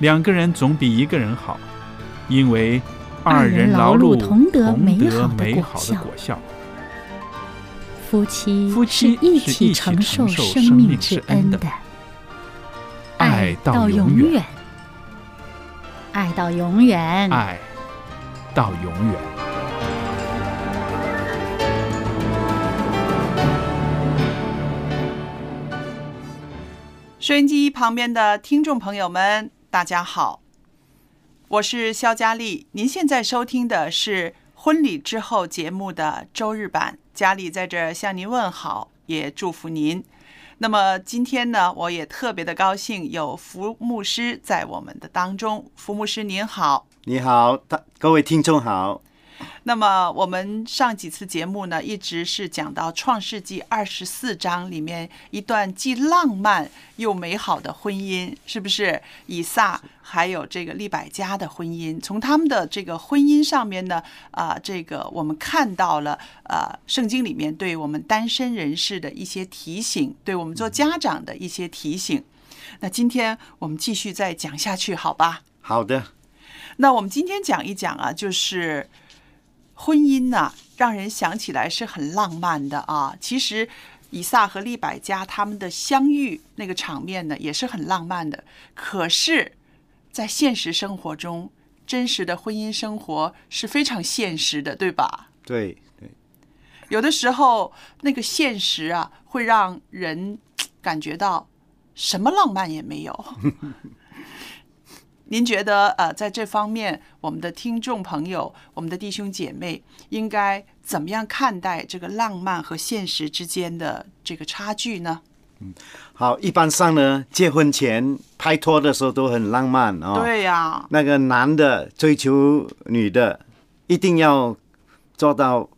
两个人总比一个人好，因为二人人劳劳碌碌同得美得好的果美好的效果效。夫妻夫妻是一起承受受生命之恩的爱到到永远远，爱到永远。爱到永远。收音机旁边的听众朋友们，大家好，我是肖佳丽。您现在收听的是《婚礼之后》节目的周日版，佳丽在这向您问好，也祝福您。那么今天呢，我也特别的高兴，有福牧师在我们的当中。福牧师您好。你好，大各位听众好。那么我们上几次节目呢，一直是讲到《创世纪》二十四章里面一段既浪漫又美好的婚姻，是不是？以撒还有这个利百加的婚姻，从他们的这个婚姻上面呢，啊、这个我们看到了呃，圣经里面对我们单身人士的一些提醒，对我们做家长的一些提醒。那今天我们继续再讲下去，好吧？好的，那我们今天讲一讲啊，就是婚姻呢、让人想起来是很浪漫的啊。其实以撒和利百加他们的相遇那个场面呢，也是很浪漫的。可是，在现实生活中，真实的婚姻生活是非常现实的，对吧？对对，有的时候，那个现实啊，会让人感觉到什么浪漫也没有。您觉得呃，在这方面，我们的听众朋友、我们的弟兄姐妹应该怎么样看待这个浪漫和现实之间的这个差距呢？好，一般上呢，结婚前拍拖的时候都很浪漫哦。，对呀、那个男的追求女的，一定要做到，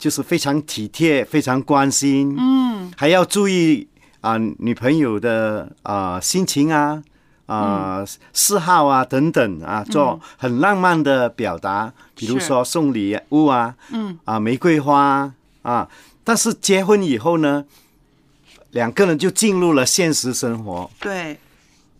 就是非常体贴、非常关心，嗯，还要注意啊、女朋友的啊、心情啊。啊、嗜好啊等等啊，做很浪漫的表达，比如说送礼物啊，嗯啊，玫瑰花啊。但是结婚以后呢，两个人就进入了现实生活对，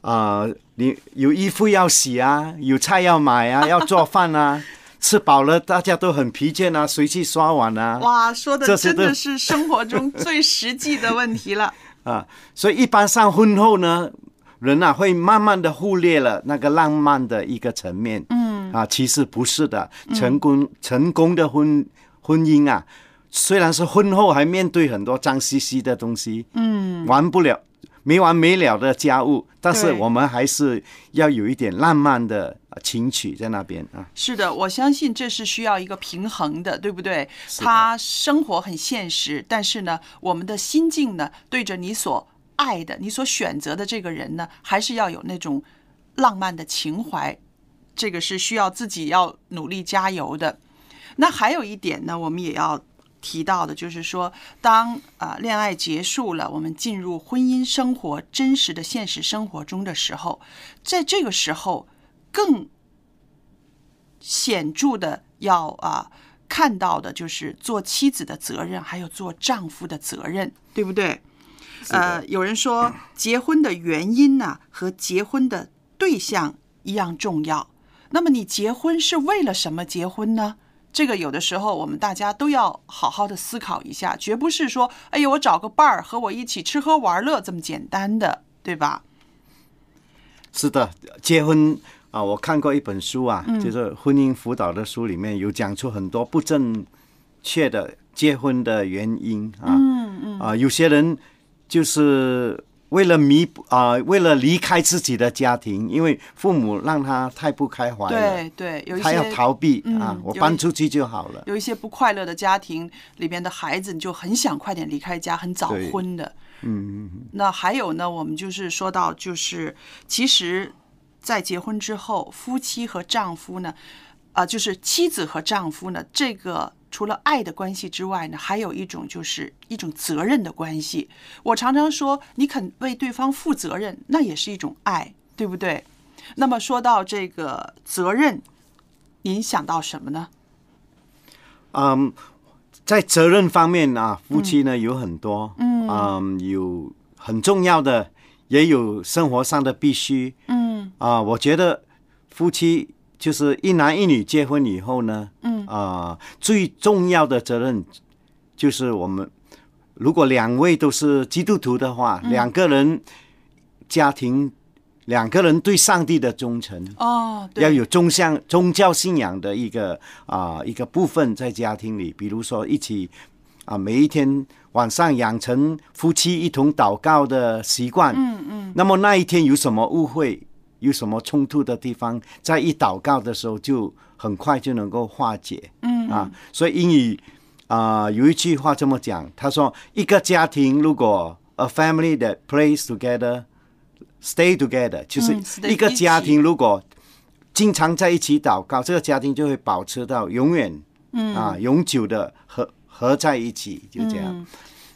啊、你有衣服要洗啊，有菜要买啊，要做饭啊，吃饱了大家都很疲倦啊，谁去刷碗啊？哇，说的真的是生活中最实际的问题了。啊，所以一般上婚后呢，人啊会慢慢的忽略了那个浪漫的一个层面。嗯，啊，其实不是的，成功、成功的婚婚姻啊，虽然是婚后还面对很多脏兮兮的东西，嗯，完不了。没完没了的家务，但是我们还是要有一点浪漫的呃情趣在那边啊。是的，我相信这是需要一个平衡的，对不对？他生活很现实，但是呢，我们的心境呢，对着你所爱的、你所选择的这个人呢，还是要有那种浪漫的情怀，这个是需要自己要努力加油的。那还有一点呢，我们也要提到的，就是说，当啊、恋爱结束了，我们进入婚姻生活真实的现实生活中的时候，在这个时候更显著的要啊看到的就是做妻子的责任，还有做丈夫的责任，对不对？呃，有人说结婚的原因呢、和结婚的对象一样重要。那么你结婚是为了什么结婚呢？这个有的时候我们大家都要好好的思考一下，绝不是说，哎呀，我找个伴儿和我一起吃喝玩乐这么简单的对吧？是的，结婚啊，我看过一本书啊，嗯就是婚姻辅导的书里面有讲出很多不正确的结婚的原因啊。嗯嗯。啊，有些人就是为了弥补啊，为了离开自己的家庭，因为父母让他太不开怀了，对对，有一他要些逃避嗯啊，我搬出去就好了。有一些不快乐的家庭里边的孩子，你就很想快点离开家，很早婚的。嗯嗯那还有呢，我们就是说到，就是其实，在结婚之后，夫妻和丈夫呢，啊、就是妻子和丈夫呢，这个除了爱的关系之外呢，还有一种就是一种责任的关系。我常常说，你肯为对方负责任，那也是一种爱，对不对？那么说到这个责任，您想到什么呢？嗯，在责任方面啊，夫妻呢有很多，嗯，有很重要的，也有生活上的必须，嗯啊，我觉得夫妻就是一男一女结婚以后呢，嗯。啊，最重要的责任就是我们如果两位都是基督徒的话，两个人家庭两个人对上帝的忠诚，哦，对。要有宗向宗教信仰的一个啊、一个部分在家庭里，比如说一起啊、每一天晚上养成夫妻一同祷告的习惯。嗯嗯。那么那一天有什么误会，有什么冲突的地方，在一祷告的时候就很快就能够化解。嗯啊，所以英语啊、有一句话这么讲，他说一个家庭如果 a family that plays together stay together，就是一个家庭如果经常在一起祷告，这个家庭就会保持到永远嗯啊永久的合合在一起，就这样。嗯，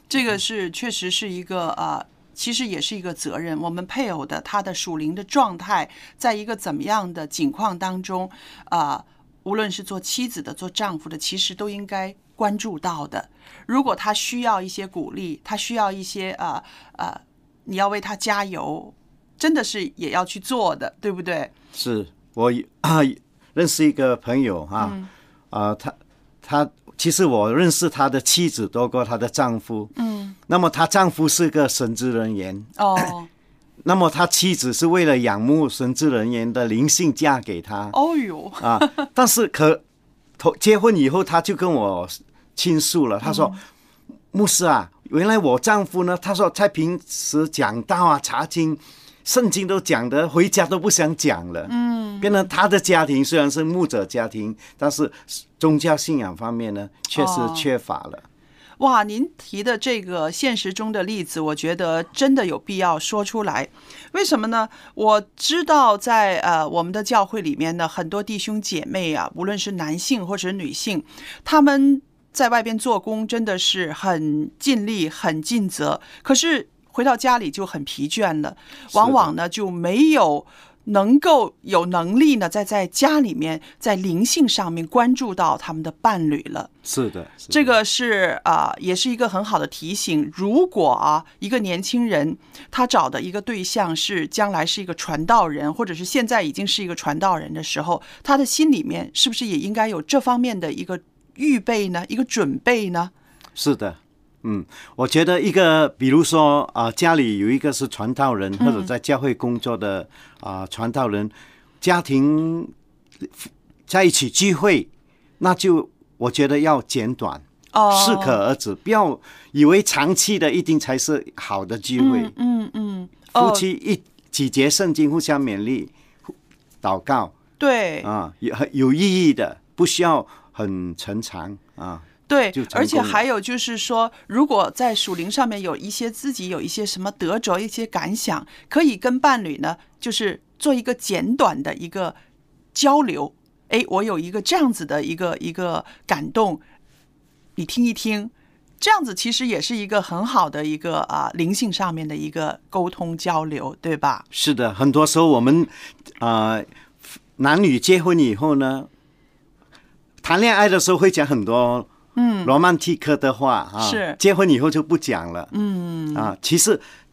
这个是确实是一个呃，其实也是一个责任。我们配偶的他的属灵的状态，在一个怎么样的境况当中，啊、无论是做妻子的、做丈夫的，其实都应该关注到的。如果他需要一些鼓励，他需要一些呃呃，你要为他加油，真的是也要去做的，对不对？是我啊 认识一个朋友哈，啊、嗯他他其实我认识他的妻子多过他的丈夫，嗯，那么她丈夫是个神职人员，哦，那么他妻子是为了仰慕神职人员的灵性嫁给他哦哟，啊，但是可头结婚以后，他就跟我倾诉了，他说：“牧师啊，原来我丈夫呢，他说在平时讲道啊、查经、圣经都讲的，回家都不想讲了。嗯，变成他的家庭虽然是牧者家庭，但是宗教信仰方面呢，确实哦缺乏了。哇，您提的这个现实中的例子，我觉得真的有必要说出来。为什么呢？我知道在呃我们的教会里面呢，很多弟兄姐妹啊，无论是男性或者女性，他们在外边做工真的是很尽力、很尽责，可是回到家里就很疲倦了，往往呢就没有。能够有能力呢，在在家里面，在灵性上面关注到他们的伴侣了。是的，是的这个是啊、呃也是一个很好的提醒。如果啊，一个年轻人他找的一个对象是将来是一个传道人，或者是现在已经是一个传道人的时候，他的心里面是不是也应该有这方面的一个预备呢？一个准备呢？是的，嗯，我觉得一个，比如说啊、家里有一个是传道人，或者在教会工作的啊、传道人，家庭在一起聚会，那就我觉得要简短，哦，适可而止，不要以为长期的一定才是好的聚会。嗯嗯，夫哦，妻一几节圣经，互相勉励，祷告对，啊，有有意义的，不需要很沉长啊。对而且还有就是说，如果在属灵上面有一些自己有一些什么得着、一些感想，可以跟伴侣呢，就是做一个简短的一个交流。哎，我有一个这样子的一个一个感动，你听一听，这样子其实也是一个很好的一个啊灵性上面的一个沟通交流，对吧？是的，很多时候我们啊、呃男女结婚以后呢，谈恋爱的时候会讲很多嗯。罗曼蒂克的话啊，是。结婚以后就不讲了。嗯。啊，其实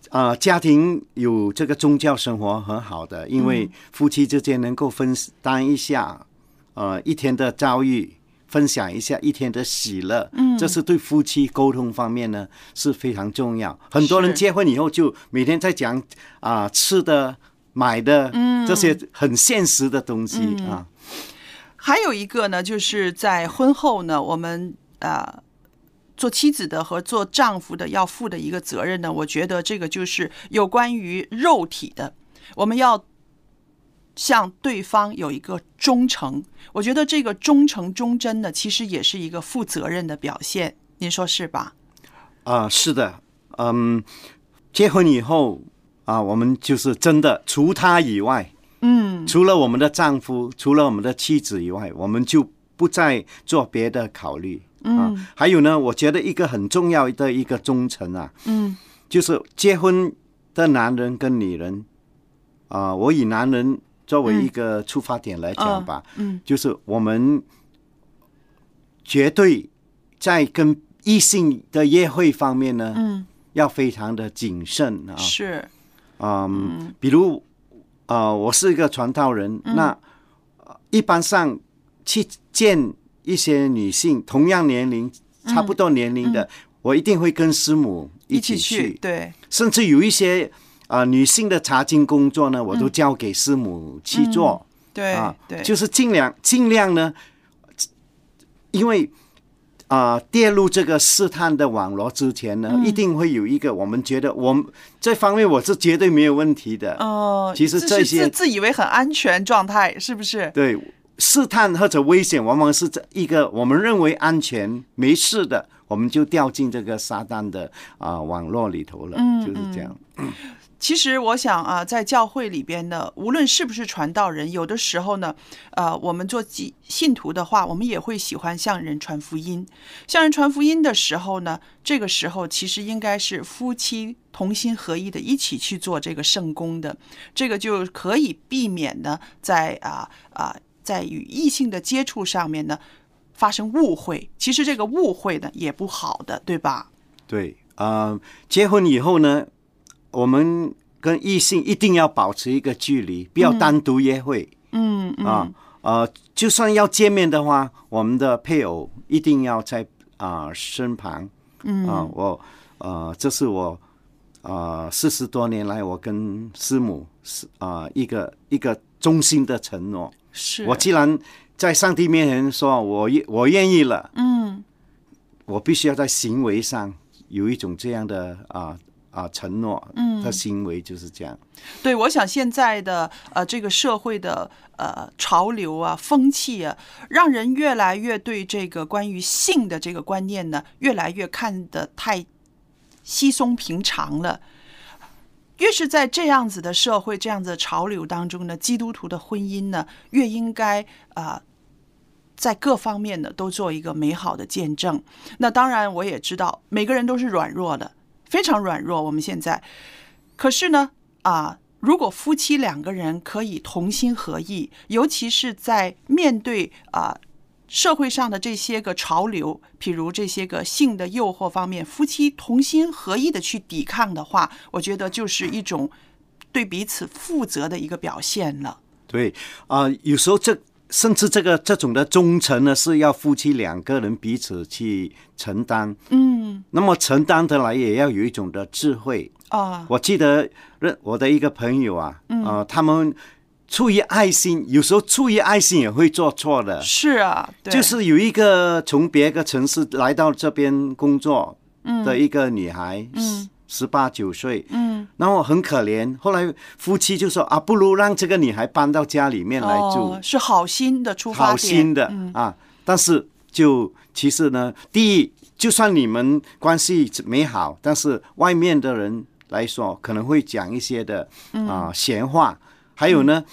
啊、呃家庭有这个宗教生活很好的，因为夫妻之间能够分担一下呃一天的遭遇，分享一下一天的喜乐，嗯，这是对夫妻沟通方面呢是非常重要。很多人结婚以后就每天在讲啊、吃的、买的，嗯，这些很现实的东西啊。还有一个呢，就是在婚后呢，我们呃做妻子的和做丈夫的要负的一个责任呢，我觉得这个就是有关于肉体的，我们要向对方有一个忠诚。我觉得这个忠诚忠贞呢，其实也是一个负责任的表现，您说是吧？啊、是的，嗯，结婚以后啊、我们就是真的除他以外，嗯，除了我们的丈夫，除了我们的妻子以外，我们就不再做别的考虑。啊，还有呢，我觉得一个很重要的一个忠诚啊，嗯，就是结婚的男人跟女人，啊、我以男人作为一个出发点来讲吧，嗯，就是我们绝对在跟异性的约会方面呢，嗯，要非常的谨慎啊，是，嗯，比如呃，我是一个传道人，嗯。那呃一般上去见一些女性同样年龄、差不多年龄的，我一定会跟师母嗯一起起去，对，甚至有一些啊、呃女性的查经工作呢，我都交给师母去做、嗯对啊，对，就是尽量尽量呢，因为。啊、跌入这个试探的网络之前呢，嗯一定会有一个我们觉得我们这方面我是绝对没有问题的。哦，其实这些自自以为很安全状态，是不是？对，试探或者危险，往往是这一个我们认为安全没事的，我们就掉进这个撒旦的啊、网络里头了，嗯就是这样。其实我想啊，在教会里边呢，无论是不是传道人，有的时候呢，呃，我们做基信徒的话，我们也会喜欢向人传福音。向人传福音的时候呢，这个时候其实应该是夫妻同心合意的，一起去做这个圣功的，这个就可以避免呢，在啊啊、在与异性的接触上面呢发生误会。其实这个误会呢也不好的，对吧？对，啊，结婚以后呢，我们跟异性一定要保持一个距离，不要单独约会、嗯嗯啊。呃，就算要见面的话，我们的配偶一定要在啊、身旁。嗯啊，我呃，这是我啊四十多年来我跟师母是啊、一个一个衷心的承诺。是我既然在上帝面前说我愿我愿意了，嗯我必须要在行为上有一种这样的啊啊、承诺。嗯，的行为就是这样。对，我想现在的呃这个社会的呃潮流啊、风气啊，让人越来越对这个关于性的这个观念呢，越来越看得太稀松平常了。越是在这样子的社会、这样子的潮流当中呢，基督徒的婚姻呢，越应该啊、在各方面呢都做一个美好的见证。那当然，我也知道每个人都是软弱的，非常软弱。我们现在，可是呢，啊，如果夫妻两个人可以同心合意，尤其是在面对啊社会上的这些个潮流，譬如这些个性的诱惑方面，夫妻同心合意的去抵抗的话，我觉得就是一种对彼此负责的一个表现了。对啊、有时候这甚至这个这种的忠诚呢，是要夫妻两个人彼此去承担。嗯那么承担的来，也要有一种的智慧。啊，我记得认我的一个朋友啊，呃，他们出于爱心，有时候出于爱心也会做错的。是啊，对就是有一个从别个城市来到这边工作的一个女孩，嗯十八九岁，嗯然后很可怜。后来夫妻就说啊，不如让这个女孩搬到家里面来住哦，，是好心的出发点，好心的、嗯啊。但是就其实呢，第一，就算你们关系美好，但是外面的人来说可能会讲一些的嗯啊、闲话。还有呢，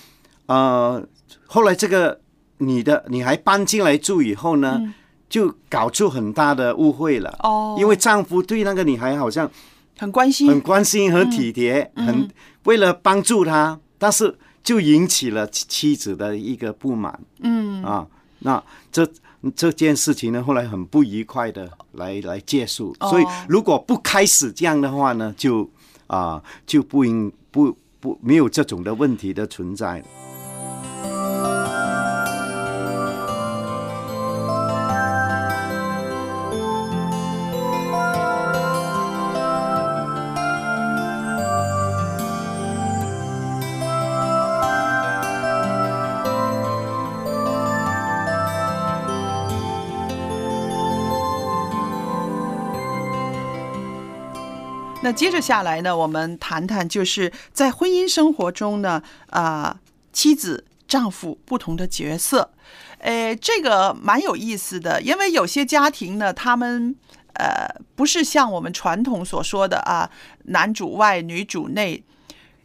呃，后来这个女的女孩搬进来住以后呢，就搞出很大的误会了。嗯哦，因为丈夫对那个女孩好像很关心，很关心、很体贴，很为了帮助她，但是就引起了妻妻子的一个不满。嗯啊，那这这件事情呢，后来很不愉快的来来结束。哦所以如果不开始这样的话呢，就啊、就不应不不没有这种的问题的存在。那接着下来呢，我们谈谈就是在婚姻生活中呢，啊、妻子、丈夫不同的角色。诶，这个蛮有意思的，因为有些家庭呢，他们呃不是像我们传统所说的啊，男主外女主内，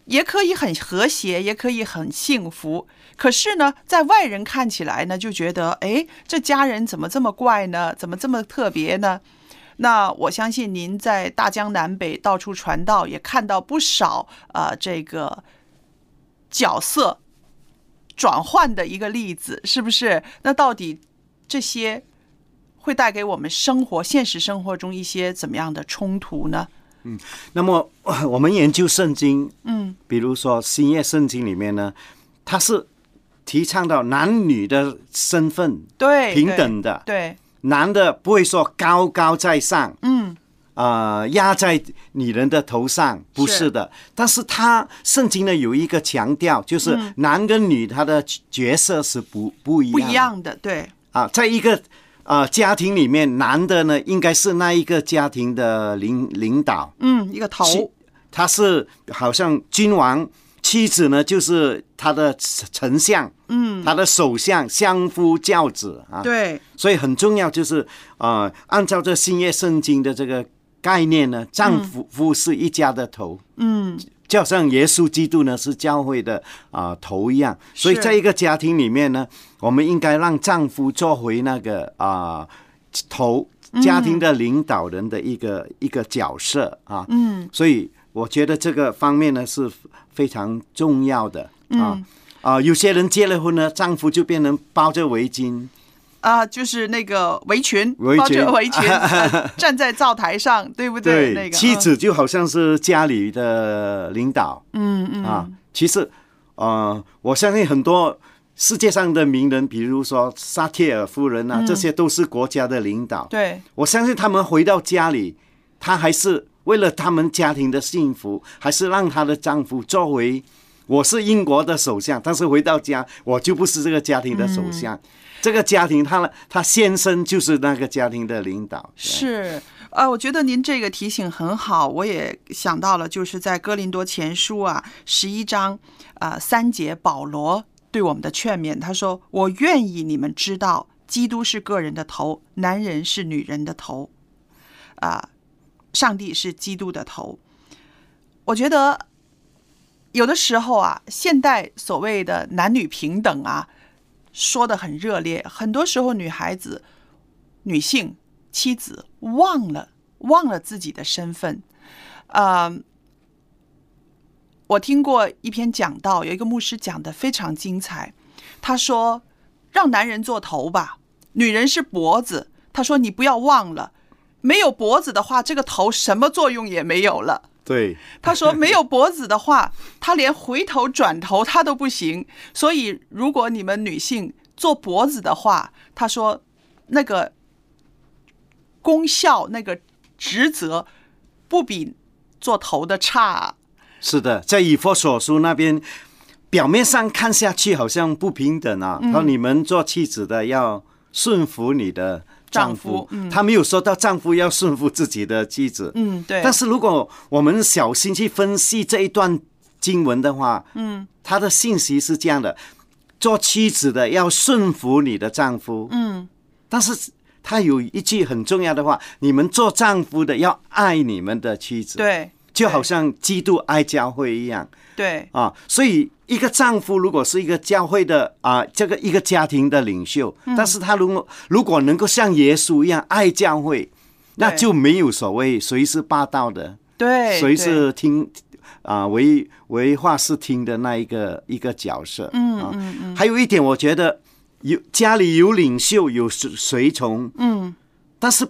也可以很和谐，也可以很幸福。可是呢，在外人看起来呢，就觉得哎，这家人怎么这么怪呢？怎么这么特别呢？那我相信您在大江南北到处传道，也看到不少呃这个角色转换的一个例子，是不是？那到底这些会带给我们生活、现实生活中一些怎么样的冲突呢？嗯那么我们研究圣经，嗯，比如说新约圣经里面呢，它是提倡到男女的身份对，平等的，对，男的不会说高高在上，嗯，呃，压在女人的头上，不是是。的。但是他圣经呢有一个强调，就是男跟女他的角色是不不一样的。不一样的，对，啊，在一个呃家庭里面，男的呢应该是那一个家庭的领领导，嗯，一个头，他是好像君王，妻子呢就是他的丞相，嗯，他的首相，相夫教子啊，对，所以很重要就是呃，按照这新约圣经的这个概念呢，丈夫夫是一家的头，嗯，就好像耶稣基督呢是教会的啊、头一样，所以在一个家庭里面呢，我们应该让丈夫做回那个啊、头，家庭的领导人的一个、一个角色啊，嗯，所以我觉得这个方面呢是非常重要的啊。啊、有些人结了婚呢，丈夫就变成包着围巾，啊，就是那个围裙，围包着围裙、呃站在灶台上，对不对？那个妻，子就好像是家里的领导，嗯嗯。啊，其实，呃，我相信很多世界上的名人，比如说撒切尔夫人啊，这些都是国家的领导。嗯对，我相信他们回到家里，他还是为了他们家庭的幸福，还是让她的丈夫作为我是英国的首相，但是回到家我就不是这个家庭的首嗯相。这个家庭，他他先生就是那个家庭的领导。是。呃，我觉得您这个提醒很好，我也想到了，就是在哥林多前书啊十一章啊、三节，保罗对我们的劝勉，他说：“我愿意你们知道，基督是个人的头，男人是女人的头，啊、上帝是基督的头。”我觉得有的时候啊，现代所谓的男女平等啊，说的很热烈，很多时候女孩子、女性、妻子忘了忘了自己的身份。呃，我听过一篇讲道，有一个牧师讲的非常精彩。他说：“让男人做头吧，女人是脖子。”他说：“你不要忘了，没有脖子的话，这个头什么作用也没有了。”对，他说没有脖子的话，他连回头转头他都不行。所以如果你们女性做脖子的话，他说那个功效、那个职责不比做头的差。是的，在以佛所书那边，表面上看下去好像不平等啊。说你们做妻子的要顺服你的丈丈夫嗯。他没有说到丈夫要顺服自己的妻子。嗯，对。但是如果我们小心去分析这一段经文的话，嗯，他的信息是这样的：做妻子的要顺服你的丈夫，嗯，但是他有一句很重要的话：你们做丈夫的要爱你们的妻子，，对，就好像基督爱教会一样对，啊。所以一个丈夫如果是一个教会的啊，这个一个家庭的领袖，嗯但是他如果如果能够像耶稣一样爱教会，那就没有所谓谁是霸道的。对，谁是听啊唯唯话是听的那一个一个角色？嗯啊嗯嗯还有一点，我觉得有家里有领袖有随随从，嗯，但是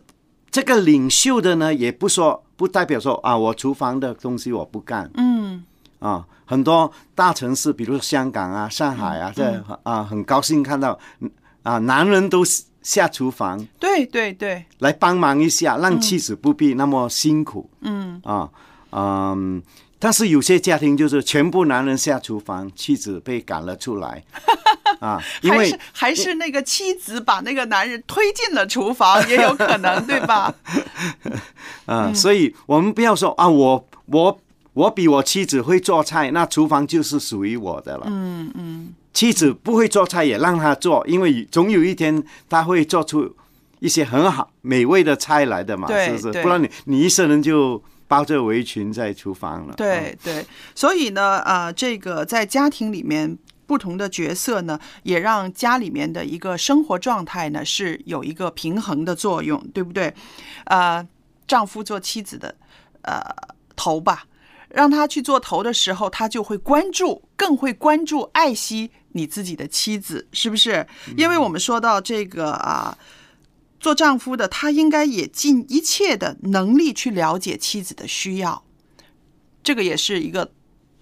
这个领袖的呢，也不说不代表说啊，我厨房的东西我不干。嗯，啊。很多大城市，比如香港啊、上海啊，这啊很高兴看到啊，男人都下厨房对对对，来帮忙一下，让妻子不必那么辛苦。嗯，啊，嗯，但是有些家庭就是全部男人下厨房，妻子被赶了出来，啊，因为还是还是那个妻子把那个男人推进了厨房，也有可能，对吧？啊，所以我们不要说啊，我我我比我妻子会做菜，那厨房就是属于我的了。嗯嗯，妻子不会做菜也让她做，因为总有一天她会做出一些很好美味的菜来的嘛，是不是？不然你你一生人就包着围裙在厨房了。对对，所以呢，呃，这个在家庭里面不同的角色呢，也让家里面的一个生活状态呢是有一个平衡的作用，对不对？呃，丈夫做妻子的呃头吧，让他去做头的时候，他就会关注，更会关注、爱惜你自己的妻子，是不是？因为我们说到这个啊。做丈夫的，他应该也尽一切的能力去了解妻子的需要，这个也是一个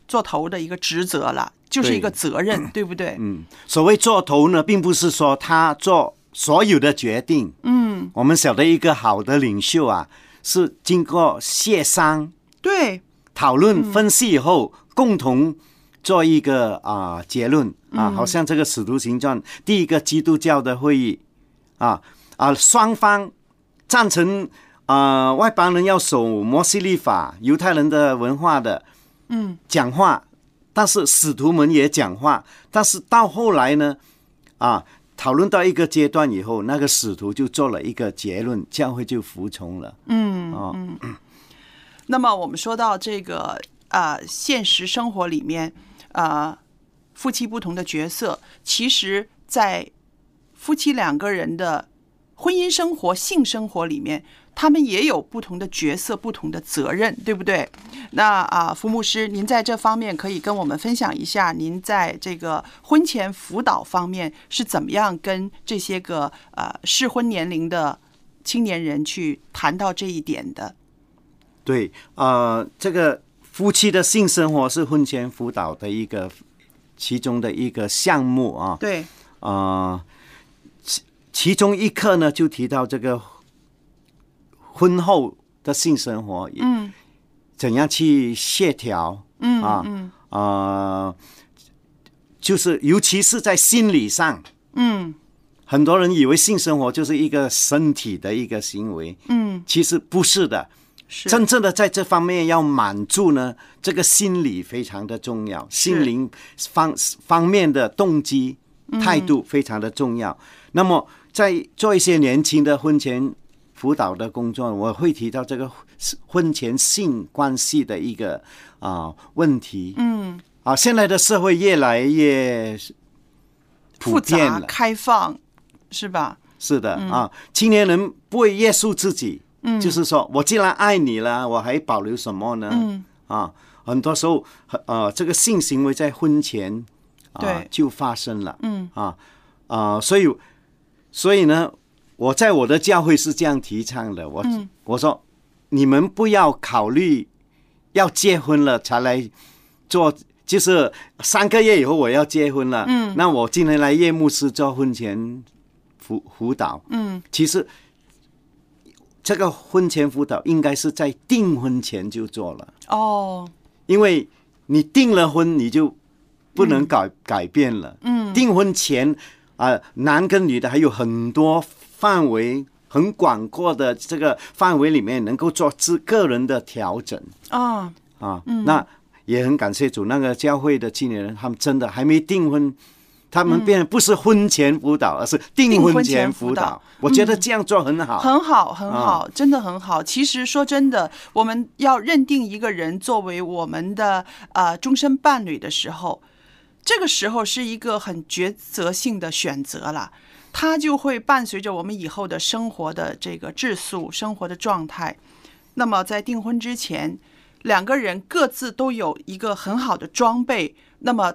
做头的一个职责了，就是一个责任，对不对？嗯，所谓做头呢，并不是说他做所有的决定。嗯，我们晓得一个好的领袖啊，是经过协商、对，讨论、分析以后，共同做一个啊、结论。啊，好像这个《使徒行传》第一个基督教的会议啊啊，双方赞成啊、外邦人要守摩西律法，犹太人的文化的，嗯，讲话，但是使徒们也讲话，但是到后来呢，啊。讨论到一个阶段以后，那个使徒就做了一个结论，教会就服从了。嗯，哦，那么我们说到这个呃，现实生活里面，呃，夫妻不同的角色，其实，在夫妻两个人的婚姻生活、性生活里面，他们也有不同的角色、不同的责任，对不对？那啊，福牧师，您在这方面可以跟我们分享一下，您在这个婚前辅导方面是怎么样跟这些个呃适婚年龄的青年人去谈到这一点的？对，呃，这个夫妻的性生活是婚前辅导的一个其中的一个项目啊。对，啊，其其中一课呢就提到这个婚后的性生活，嗯，怎样去协调，嗯啊，嗯。啊，就是尤其是在心理上，嗯。很多人以为性生活就是一个身体的一个行为，嗯，其实不是的。是。真正的在这方面要满足呢，这个心理非常的重要，心灵方方面的动机、态度非常的重要。那么，在做一些年轻的婚前辅导的工作，我会提到这个婚前性关系的一个啊、问题。嗯，啊，现在的社会越来越普遍了，开放是吧？是的、啊，青年人不会约束自己，嗯，就是说我既然爱你了，我还保留什么呢？嗯。啊，很多时候，呃，这个性行为在婚前啊对。就发生了，嗯。啊啊，所以所以呢，我在我的教会是这样提倡的，我、嗯。我说你们不要考虑要结婚了才来做。就是三个月以后我要结婚了，嗯。那我今天来夜幕师做婚前辅辅导，嗯。其实这个婚前辅导应该是在订婚前就做了，哦，因为你订了婚，你就不能改、改变了。嗯。订婚前啊、男跟女的还有很多范围很广阔的这个范围里面，能够做自个人的调整啊，啊。那也很感谢主，那个教会的青年人，他们真的还没订婚。他们变不是婚前辅导，而是订婚前前辅辅导导。我觉得这样做很好。很好，很好，真的很好。其实说真的，我们要认定一个人作为我们的呃终身伴侣的时候，这个时候是一个很抉择性的选择了，它就会伴随着我们以后的生活的这个质素、生活的状态。那么在订婚之前，两个人各自都有一个很好的装备，那么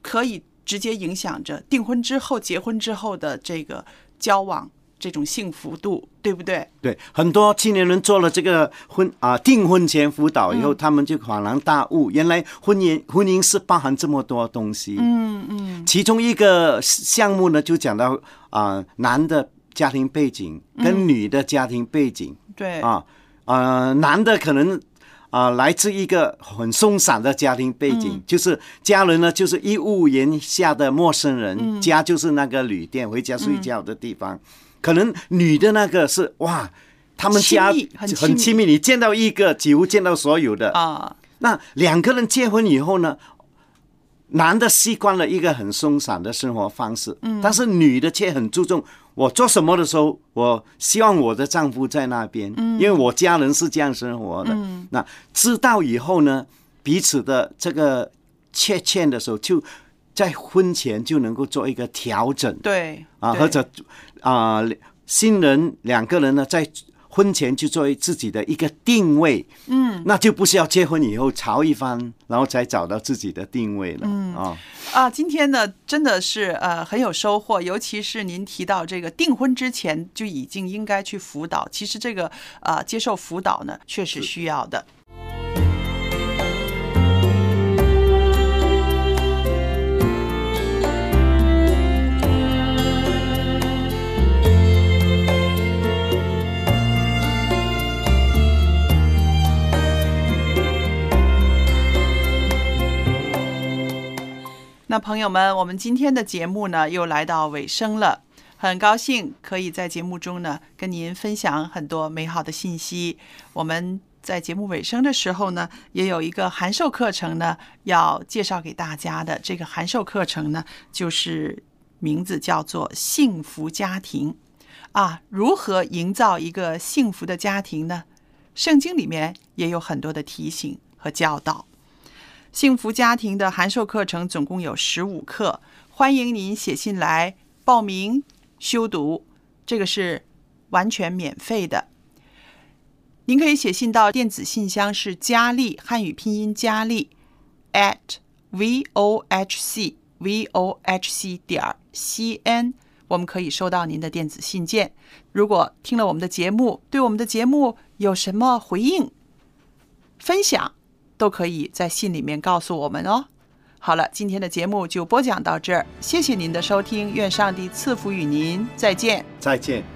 可以直接影响着订婚之后、结婚之后的这个交往这种幸福度，对不对？对，很多青年人做了这个婚啊订婚前辅导以后，他们就恍然大悟，原来婚姻婚姻是包含这么多东西。嗯嗯其中一个项目呢，就讲到啊、男的家庭背景跟女的家庭背景、对，啊，呃，男的可能啊、来自一个很松散的家庭背景，就是家人呢就是一屋檐下的陌生人，家就是那个旅店，回家睡觉的地方。可能女的那个是哇，他们家很亲密。很亲密，你见到一个几乎见到所有的。啊，那两个人结婚以后呢，男的习惯了一个很松散的生活方式，嗯，但是女的却很注重我做什么的时候，我希望我的丈夫在那边，嗯，因为我家人是这样生活的，嗯，那知道以后呢，彼此的这个缺欠的时候，就在婚前就能够做一个调整，对啊，或者啊、新人两个人呢，在婚前就作为自己的一个定位，嗯，那就不是要结婚以后吵一番，然后才找到自己的定位了，嗯。啊，啊，今天呢真的是呃很有收获，尤其是您提到这个订婚之前就已经应该去辅导，其实这个呃接受辅导呢确实需要的。那朋友们，我们今天的节目呢又来到尾声了，很高兴可以在节目中呢跟您分享很多美好的信息。我们在节目尾声的时候呢，也有一个函授课程呢要介绍给大家的。这个函授课程呢，就是名字叫做“幸福家庭”啊，如何营造一个幸福的家庭呢？圣经里面也有很多的提醒和教导。幸福家庭的函授课程总共有十五课，欢迎您写信来报名修读，这个是完全免费的。您可以写信到电子信箱是佳丽汉语拼音佳丽 at v o h c v o h c 点 c n，我们可以收到您的电子信件。如果听了我们的节目，对我们的节目有什么回应、分享，都可以在信里面告诉我们哦。好了，今天的节目就播讲到这儿，谢谢您的收听，愿上帝赐福与您，再见。再见。